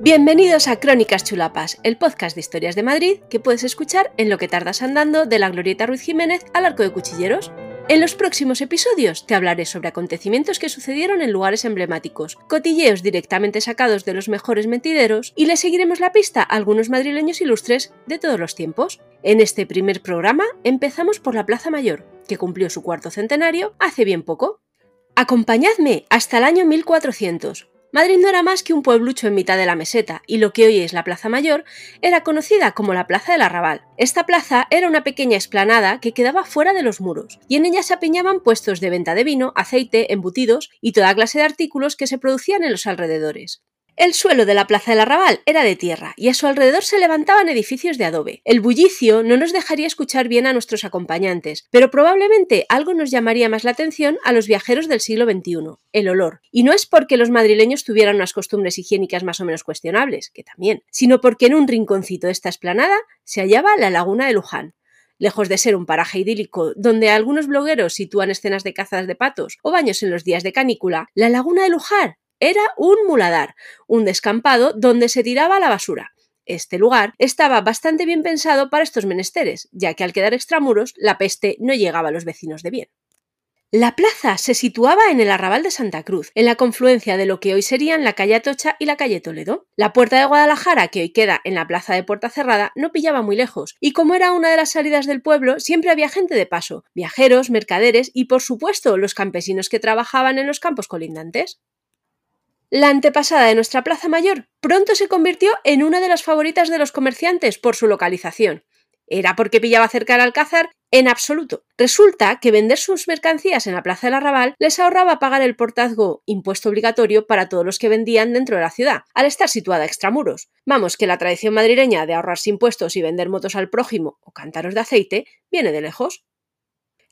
Bienvenidos a Crónicas Chulapas, el podcast de historias de Madrid que puedes escuchar en lo que tardas andando de la Glorieta Ruiz Jiménez al Arco de Cuchilleros. En los próximos episodios te hablaré sobre acontecimientos que sucedieron en lugares emblemáticos, cotilleos directamente sacados de los mejores mentideros y le seguiremos la pista a algunos madrileños ilustres de todos los tiempos. En este primer programa empezamos por la Plaza Mayor, que cumplió su cuarto centenario hace bien poco. Acompañadme hasta el año 1400, Madrid no era más que un pueblucho en mitad de la meseta, y lo que hoy es la Plaza Mayor era conocida como la Plaza del Arrabal. Esta plaza era una pequeña explanada que quedaba fuera de los muros, y en ella se apiñaban puestos de venta de vino, aceite, embutidos y toda clase de artículos que se producían en los alrededores. El suelo de la plaza del arrabal era de tierra y a su alrededor se levantaban edificios de adobe. El bullicio no nos dejaría escuchar bien a nuestros acompañantes, pero probablemente algo nos llamaría más la atención a los viajeros del siglo XXI, el olor. Y no es porque los madrileños tuvieran unas costumbres higiénicas más o menos cuestionables, que también, sino porque en un rinconcito de esta esplanada se hallaba la laguna de Luján, lejos de ser un paraje idílico donde algunos blogueros sitúan escenas de cazas de patos o baños en los días de canícula, la laguna de Luján era un muladar, un descampado donde se tiraba la basura. Este lugar estaba bastante bien pensado para estos menesteres, ya que al quedar extramuros la peste no llegaba a los vecinos de bien. La plaza se situaba en el arrabal de Santa Cruz, en la confluencia de lo que hoy serían la calle Atocha y la calle Toledo. La puerta de Guadalajara, que hoy queda en la plaza de Puerta Cerrada, no pillaba muy lejos, y como era una de las salidas del pueblo, siempre había gente de paso, viajeros, mercaderes y, por supuesto, los campesinos que trabajaban en los campos colindantes. La antepasada de nuestra Plaza Mayor pronto se convirtió en una de las favoritas de los comerciantes por su localización. ¿Era porque pillaba cerca del Alcázar? En absoluto. Resulta que vender sus mercancías en la Plaza del Arrabal les ahorraba pagar el portazgo, impuesto obligatorio para todos los que vendían dentro de la ciudad, al estar situada extramuros. Vamos, que la tradición madrileña de ahorrarse impuestos y vender motos al prójimo o cántaros de aceite viene de lejos.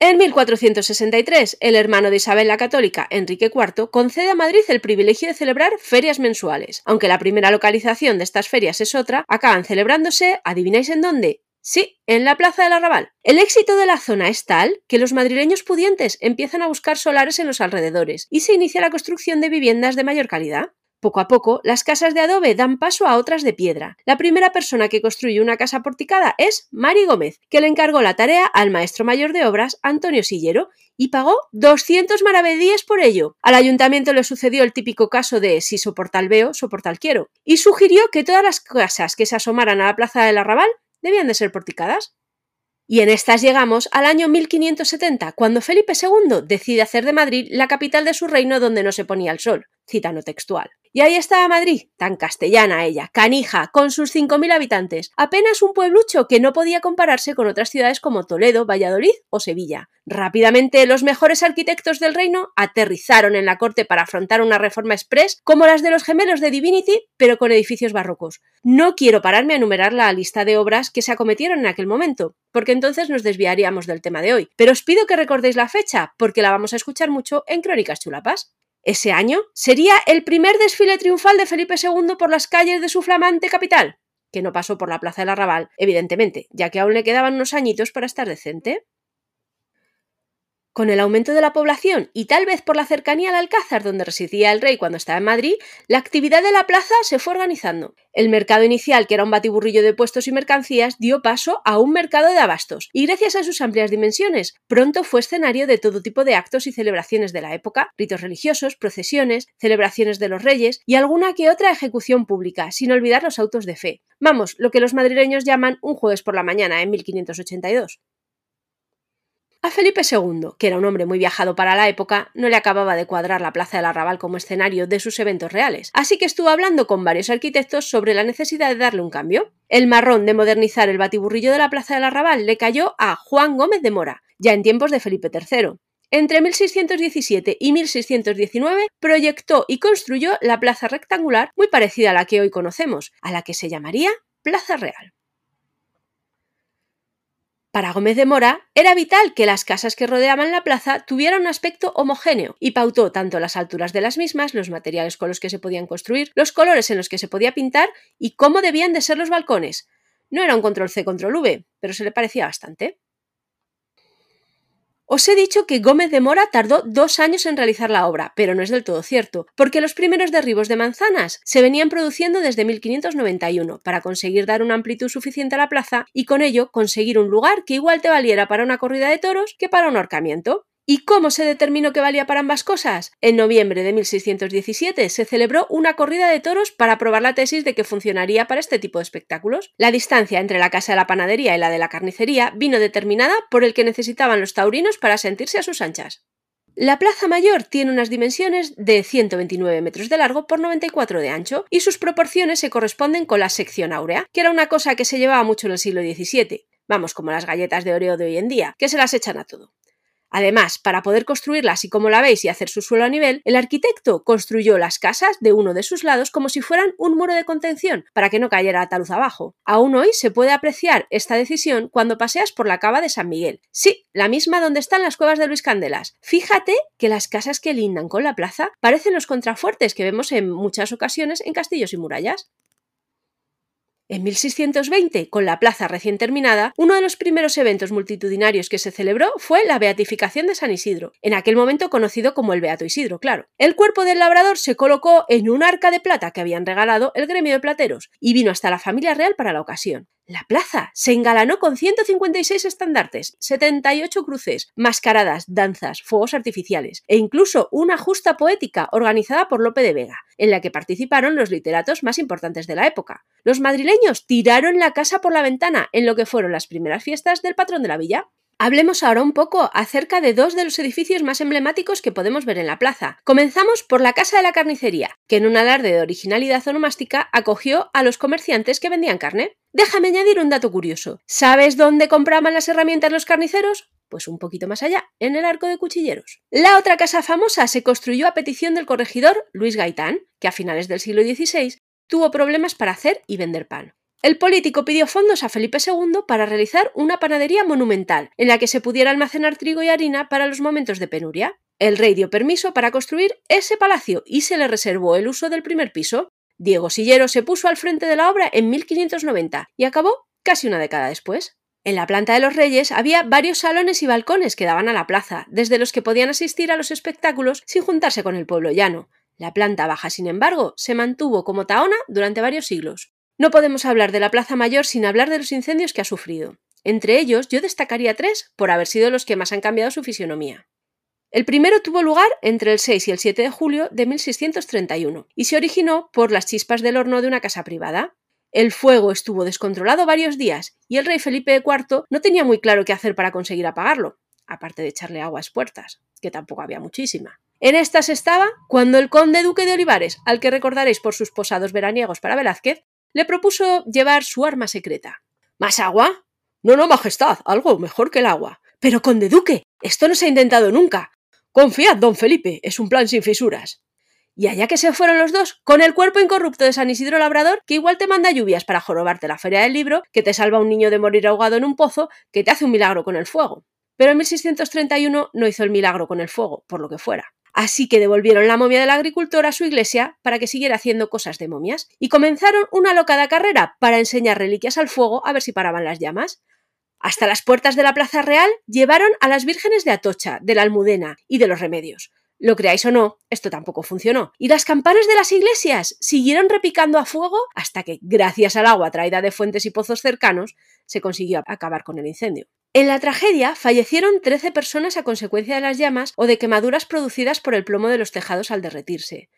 En 1463, el hermano de Isabel la Católica, Enrique IV, concede a Madrid el privilegio de celebrar ferias mensuales. Aunque la primera localización de estas ferias es otra, acaban celebrándose, ¿adivináis en dónde? Sí, en la Plaza del Arrabal. El éxito de la zona es tal que los madrileños pudientes empiezan a buscar solares en los alrededores y se inicia la construcción de viviendas de mayor calidad. Poco a poco, las casas de adobe dan paso a otras de piedra. La primera persona que construye una casa porticada es Mari Gómez, que le encargó la tarea al maestro mayor de obras, Antonio Sillero, y pagó 200 maravedíes por ello. Al ayuntamiento le sucedió el típico caso de si soporta el veo, soporta el quiero, y sugirió que todas las casas que se asomaran a la plaza del arrabal debían de ser porticadas. Y en estas llegamos al año 1570, cuando Felipe II decide hacer de Madrid la capital de su reino donde no se ponía el sol, citano textual. Y ahí estaba Madrid, tan castellana ella, canija, con sus 5.000 habitantes, apenas un pueblucho que no podía compararse con otras ciudades como Toledo, Valladolid o Sevilla. Rápidamente los mejores arquitectos del reino aterrizaron en la corte para afrontar una reforma express como las de los gemelos de Divinity, pero con edificios barrocos. No quiero pararme a enumerar la lista de obras que se acometieron en aquel momento, porque entonces nos desviaríamos del tema de hoy, pero os pido que recordéis la fecha, porque la vamos a escuchar mucho en Crónicas Chulapas. Ese año sería el primer desfile triunfal de Felipe II por las calles de su flamante capital, que no pasó por la Plaza del Arrabal, evidentemente, ya que aún le quedaban unos añitos para estar decente. Con el aumento de la población y tal vez por la cercanía al Alcázar donde residía el rey cuando estaba en Madrid, la actividad de la plaza se fue organizando. El mercado inicial, que era un batiburrillo de puestos y mercancías, dio paso a un mercado de abastos, y gracias a sus amplias dimensiones, pronto fue escenario de todo tipo de actos y celebraciones de la época, ritos religiosos, procesiones, celebraciones de los reyes y alguna que otra ejecución pública, sin olvidar los autos de fe. Vamos, lo que los madrileños llaman un jueves por la mañana en 1582. A Felipe II, que era un hombre muy viajado para la época, no le acababa de cuadrar la Plaza del Arrabal como escenario de sus eventos reales, así que estuvo hablando con varios arquitectos sobre la necesidad de darle un cambio. El marrón de modernizar el batiburrillo de la Plaza del Arrabal le cayó a Juan Gómez de Mora, ya en tiempos de Felipe III. Entre 1617 y 1619 proyectó y construyó la plaza rectangular muy parecida a la que hoy conocemos, a la que se llamaría Plaza Real. Para Gómez de Mora era vital que las casas que rodeaban la plaza tuvieran un aspecto homogéneo y pautó tanto las alturas de las mismas, los materiales con los que se podían construir, los colores en los que se podía pintar y cómo debían de ser los balcones. No era un control C control V, pero se le parecía bastante. Os he dicho que Gómez de Mora tardó dos años en realizar la obra, pero no es del todo cierto, porque los primeros derribos de manzanas se venían produciendo desde 1591 para conseguir dar una amplitud suficiente a la plaza y con ello conseguir un lugar que igual te valiera para una corrida de toros que para un ahorcamiento. ¿Y cómo se determinó que valía para ambas cosas? En noviembre de 1617 se celebró una corrida de toros para probar la tesis de que funcionaría para este tipo de espectáculos. La distancia entre la casa de la panadería y la de la carnicería vino determinada por el que necesitaban los taurinos para sentirse a sus anchas. La Plaza Mayor tiene unas dimensiones de 129 metros de largo por 94 de ancho y sus proporciones se corresponden con la sección áurea, que era una cosa que se llevaba mucho en el siglo XVII. Vamos, como las galletas de Oreo de hoy en día, que se las echan a todo. Además, para poder construirla así como la veis y hacer su suelo a nivel, el arquitecto construyó las casas de uno de sus lados como si fueran un muro de contención, para que no cayera la taluz abajo. Aún hoy se puede apreciar esta decisión cuando paseas por la cava de San Miguel. Sí, la misma donde están las cuevas de Luis Candelas. Fíjate que las casas que lindan con la plaza parecen los contrafuertes que vemos en muchas ocasiones en castillos y murallas. En 1620, con la plaza recién terminada, uno de los primeros eventos multitudinarios que se celebró fue la beatificación de San Isidro, en aquel momento conocido como el Beato Isidro, claro. El cuerpo del labrador se colocó en un arca de plata que habían regalado el gremio de plateros y vino hasta la familia real para la ocasión. La plaza se engalanó con 156 estandartes, 78 cruces, mascaradas, danzas, fuegos artificiales e incluso una justa poética organizada por Lope de Vega, en la que participaron los literatos más importantes de la época. Los madrileños tiraron la casa por la ventana en lo que fueron las primeras fiestas del patrón de la villa. Hablemos ahora un poco acerca de dos de los edificios más emblemáticos que podemos ver en la plaza. Comenzamos por la Casa de la Carnicería, que en un alarde de originalidad onomástica acogió a los comerciantes que vendían carne. Déjame añadir un dato curioso. ¿Sabes dónde compraban las herramientas los carniceros? Pues un poquito más allá, en el arco de cuchilleros. La otra casa famosa se construyó a petición del corregidor Luis Gaitán, que a finales del siglo XVI tuvo problemas para hacer y vender pan. El político pidió fondos a Felipe II para realizar una panadería monumental, en la que se pudiera almacenar trigo y harina para los momentos de penuria. El rey dio permiso para construir ese palacio y se le reservó el uso del primer piso. Diego Sillero se puso al frente de la obra en 1590 y acabó casi una década después. En la planta de los Reyes había varios salones y balcones que daban a la plaza, desde los que podían asistir a los espectáculos sin juntarse con el pueblo llano. La planta baja, sin embargo, se mantuvo como taona durante varios siglos. No podemos hablar de la Plaza Mayor sin hablar de los incendios que ha sufrido. Entre ellos, yo destacaría tres por haber sido los que más han cambiado su fisionomía. El primero tuvo lugar entre el 6 y el 7 de julio de 1631 y se originó por las chispas del horno de una casa privada. El fuego estuvo descontrolado varios días y el rey Felipe IV no tenía muy claro qué hacer para conseguir apagarlo, aparte de echarle agua a las puertas, que tampoco había muchísima. En estas estaba cuando el conde duque de Olivares, al que recordaréis por sus posados veraniegos para Velázquez, le propuso llevar su arma secreta. ¿Más agua? No, no, Majestad, algo mejor que el agua. Pero, conde duque, esto no se ha intentado nunca. Confiad, don Felipe, es un plan sin fisuras. Y allá que se fueron los dos, con el cuerpo incorrupto de San Isidro Labrador, que igual te manda lluvias para jorobarte la feria del libro, que te salva un niño de morir ahogado en un pozo, que te hace un milagro con el fuego. Pero en 1631 no hizo el milagro con el fuego, por lo que fuera. Así que devolvieron la momia del agricultor a su iglesia para que siguiera haciendo cosas de momias y comenzaron una locada carrera para enseñar reliquias al fuego a ver si paraban las llamas. Hasta las puertas de la Plaza Real llevaron a las vírgenes de Atocha, de la Almudena y de los Remedios. Lo creáis o no, esto tampoco funcionó. Y las campanas de las iglesias siguieron repicando a fuego hasta que, gracias al agua traída de fuentes y pozos cercanos, se consiguió acabar con el incendio. En la tragedia fallecieron 13 personas a consecuencia de las llamas o de quemaduras producidas por el plomo de los tejados al derretirse.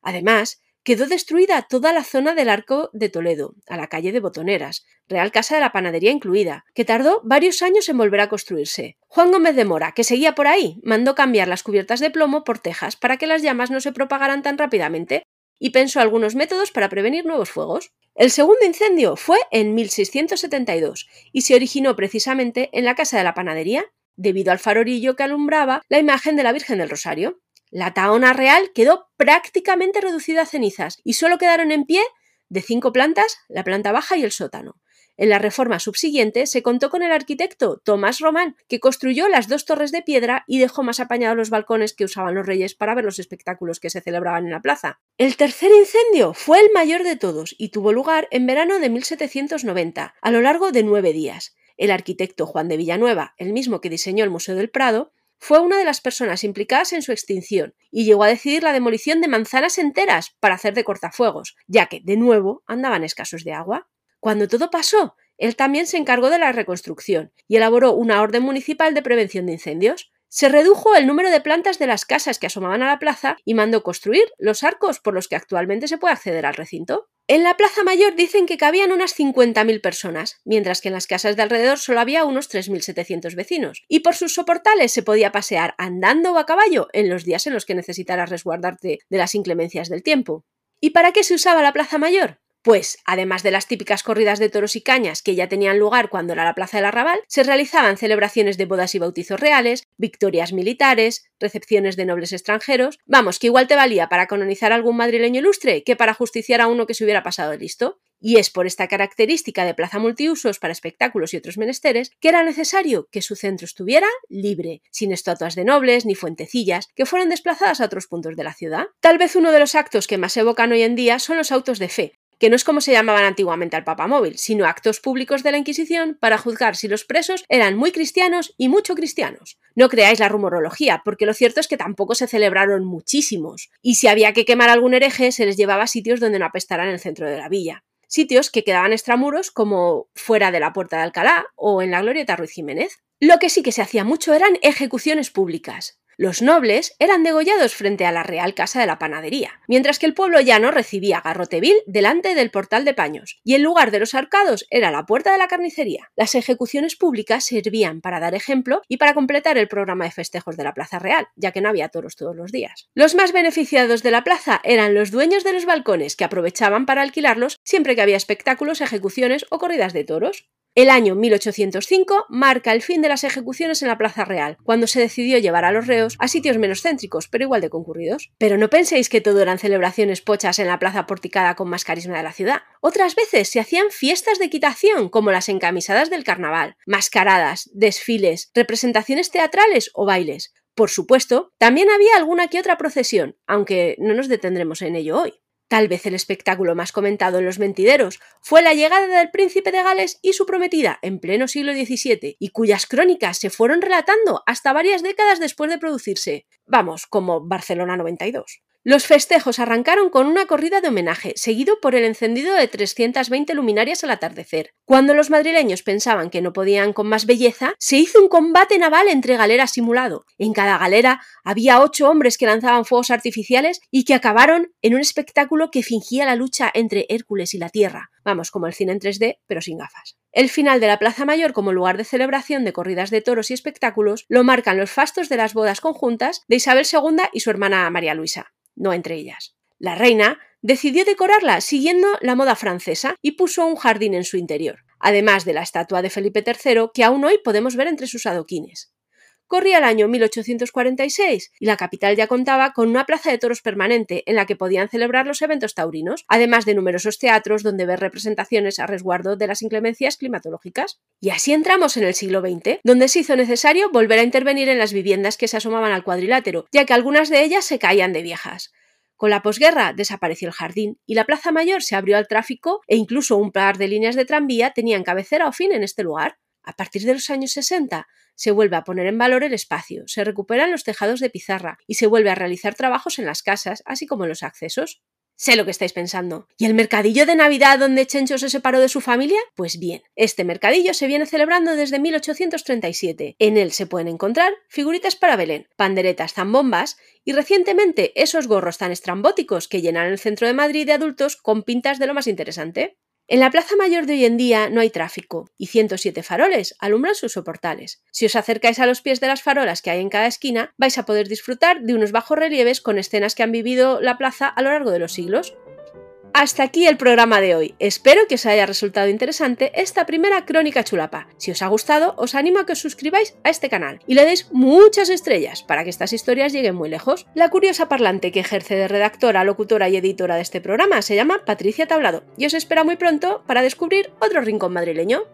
Además, quedó destruida toda la zona del Arco de Toledo, a la calle de Botoneras, Real Casa de la Panadería incluida, que tardó varios años en volver a construirse. Juan Gómez de Mora, que seguía por ahí, mandó cambiar las cubiertas de plomo por tejas para que las llamas no se propagaran tan rápidamente y pensó algunos métodos para prevenir nuevos fuegos. El segundo incendio fue en 1672 y se originó precisamente en la casa de la panadería, debido al farorillo que alumbraba la imagen de la Virgen del Rosario. La taona real quedó prácticamente reducida a cenizas y solo quedaron en pie de cinco plantas, la planta baja y el sótano. En la reforma subsiguiente se contó con el arquitecto Tomás Román, que construyó las dos torres de piedra y dejó más apañados los balcones que usaban los reyes para ver los espectáculos que se celebraban en la plaza. El tercer incendio fue el mayor de todos y tuvo lugar en verano de 1790, a lo largo de nueve días. El arquitecto Juan de Villanueva, el mismo que diseñó el Museo del Prado, fue una de las personas implicadas en su extinción y llegó a decidir la demolición de manzanas enteras para hacer de cortafuegos, ya que, de nuevo, andaban escasos de agua. Cuando todo pasó, él también se encargó de la reconstrucción y elaboró una orden municipal de prevención de incendios. Se redujo el número de plantas de las casas que asomaban a la plaza y mandó construir los arcos por los que actualmente se puede acceder al recinto. En la Plaza Mayor dicen que cabían unas 50.000 personas, mientras que en las casas de alrededor solo había unos 3.700 vecinos, y por sus soportales se podía pasear andando o a caballo en los días en los que necesitaras resguardarte de las inclemencias del tiempo. ¿Y para qué se usaba la Plaza Mayor? Pues, además de las típicas corridas de toros y cañas que ya tenían lugar cuando era la Plaza del Arrabal, se realizaban celebraciones de bodas y bautizos reales, victorias militares, recepciones de nobles extranjeros. Vamos, que igual te valía para canonizar a algún madrileño ilustre que para justiciar a uno que se hubiera pasado de listo. Y es por esta característica de plaza multiusos para espectáculos y otros menesteres que era necesario que su centro estuviera libre, sin estatuas de nobles ni fuentecillas que fueran desplazadas a otros puntos de la ciudad. Tal vez uno de los actos que más evocan hoy en día son los autos de fe, que no es como se llamaban antiguamente al papamóvil, sino actos públicos de la Inquisición para juzgar si los presos eran muy cristianos y mucho cristianos. No creáis la rumorología, porque lo cierto es que tampoco se celebraron muchísimos, y si había que quemar algún hereje se les llevaba a sitios donde no apestaran el centro de la villa sitios que quedaban extramuros como fuera de la Puerta de Alcalá o en la Glorieta Ruiz Jiménez. Lo que sí que se hacía mucho eran ejecuciones públicas. Los nobles eran degollados frente a la Real Casa de la Panadería, mientras que el pueblo llano recibía garrote vil delante del portal de paños, y el lugar de los arcados era la puerta de la carnicería. Las ejecuciones públicas servían para dar ejemplo y para completar el programa de festejos de la Plaza Real, ya que no había toros todos los días. Los más beneficiados de la plaza eran los dueños de los balcones, que aprovechaban para alquilarlos siempre que había espectáculos, ejecuciones o corridas de toros. El año 1805 marca el fin de las ejecuciones en la Plaza Real, cuando se decidió llevar a los reos a sitios menos céntricos, pero igual de concurridos. Pero no penséis que todo eran celebraciones pochas en la plaza porticada con más carisma de la ciudad. Otras veces se hacían fiestas de equitación, como las encamisadas del carnaval, mascaradas, desfiles, representaciones teatrales o bailes. Por supuesto, también había alguna que otra procesión, aunque no nos detendremos en ello hoy. Tal vez el espectáculo más comentado en los mentideros fue la llegada del príncipe de Gales y su prometida en pleno siglo XVII, y cuyas crónicas se fueron relatando hasta varias décadas después de producirse. Vamos, como Barcelona 92. Los festejos arrancaron con una corrida de homenaje, seguido por el encendido de 320 luminarias al atardecer. Cuando los madrileños pensaban que no podían con más belleza, se hizo un combate naval entre galeras simulado. En cada galera había ocho hombres que lanzaban fuegos artificiales y que acabaron en un espectáculo que fingía la lucha entre Hércules y la Tierra. Vamos, como el cine en 3D, pero sin gafas. El final de la Plaza Mayor como lugar de celebración de corridas de toros y espectáculos lo marcan los fastos de las bodas conjuntas de Isabel II y su hermana María Luisa no entre ellas. La reina decidió decorarla siguiendo la moda francesa y puso un jardín en su interior, además de la estatua de Felipe III que aún hoy podemos ver entre sus adoquines. Corría el año 1846 y la capital ya contaba con una plaza de toros permanente en la que podían celebrar los eventos taurinos, además de numerosos teatros donde ver representaciones a resguardo de las inclemencias climatológicas. Y así entramos en el siglo XX, donde se hizo necesario volver a intervenir en las viviendas que se asomaban al cuadrilátero, ya que algunas de ellas se caían de viejas. Con la posguerra desapareció el jardín y la Plaza Mayor se abrió al tráfico e incluso un par de líneas de tranvía tenían cabecera o fin en este lugar. A partir de los años 60 se vuelve a poner en valor el espacio, se recuperan los tejados de pizarra y se vuelve a realizar trabajos en las casas, así como en los accesos. Sé lo que estáis pensando. ¿Y el mercadillo de Navidad donde Chencho se separó de su familia? Pues bien, este mercadillo se viene celebrando desde 1837. En él se pueden encontrar figuritas para Belén, panderetas zambombas y recientemente esos gorros tan estrambóticos que llenan el centro de Madrid de adultos con pintas de lo más interesante. En la Plaza Mayor de hoy en día no hay tráfico y 107 faroles alumbran sus soportales. Si os acercáis a los pies de las farolas que hay en cada esquina, vais a poder disfrutar de unos bajos relieves con escenas que han vivido la plaza a lo largo de los siglos. Hasta aquí el programa de hoy. Espero que os haya resultado interesante esta primera crónica chulapa. Si os ha gustado, os animo a que os suscribáis a este canal y le deis muchas estrellas para que estas historias lleguen muy lejos. La curiosa parlante que ejerce de redactora, locutora y editora de este programa se llama Patricia Tablado y os espera muy pronto para descubrir otro rincón madrileño.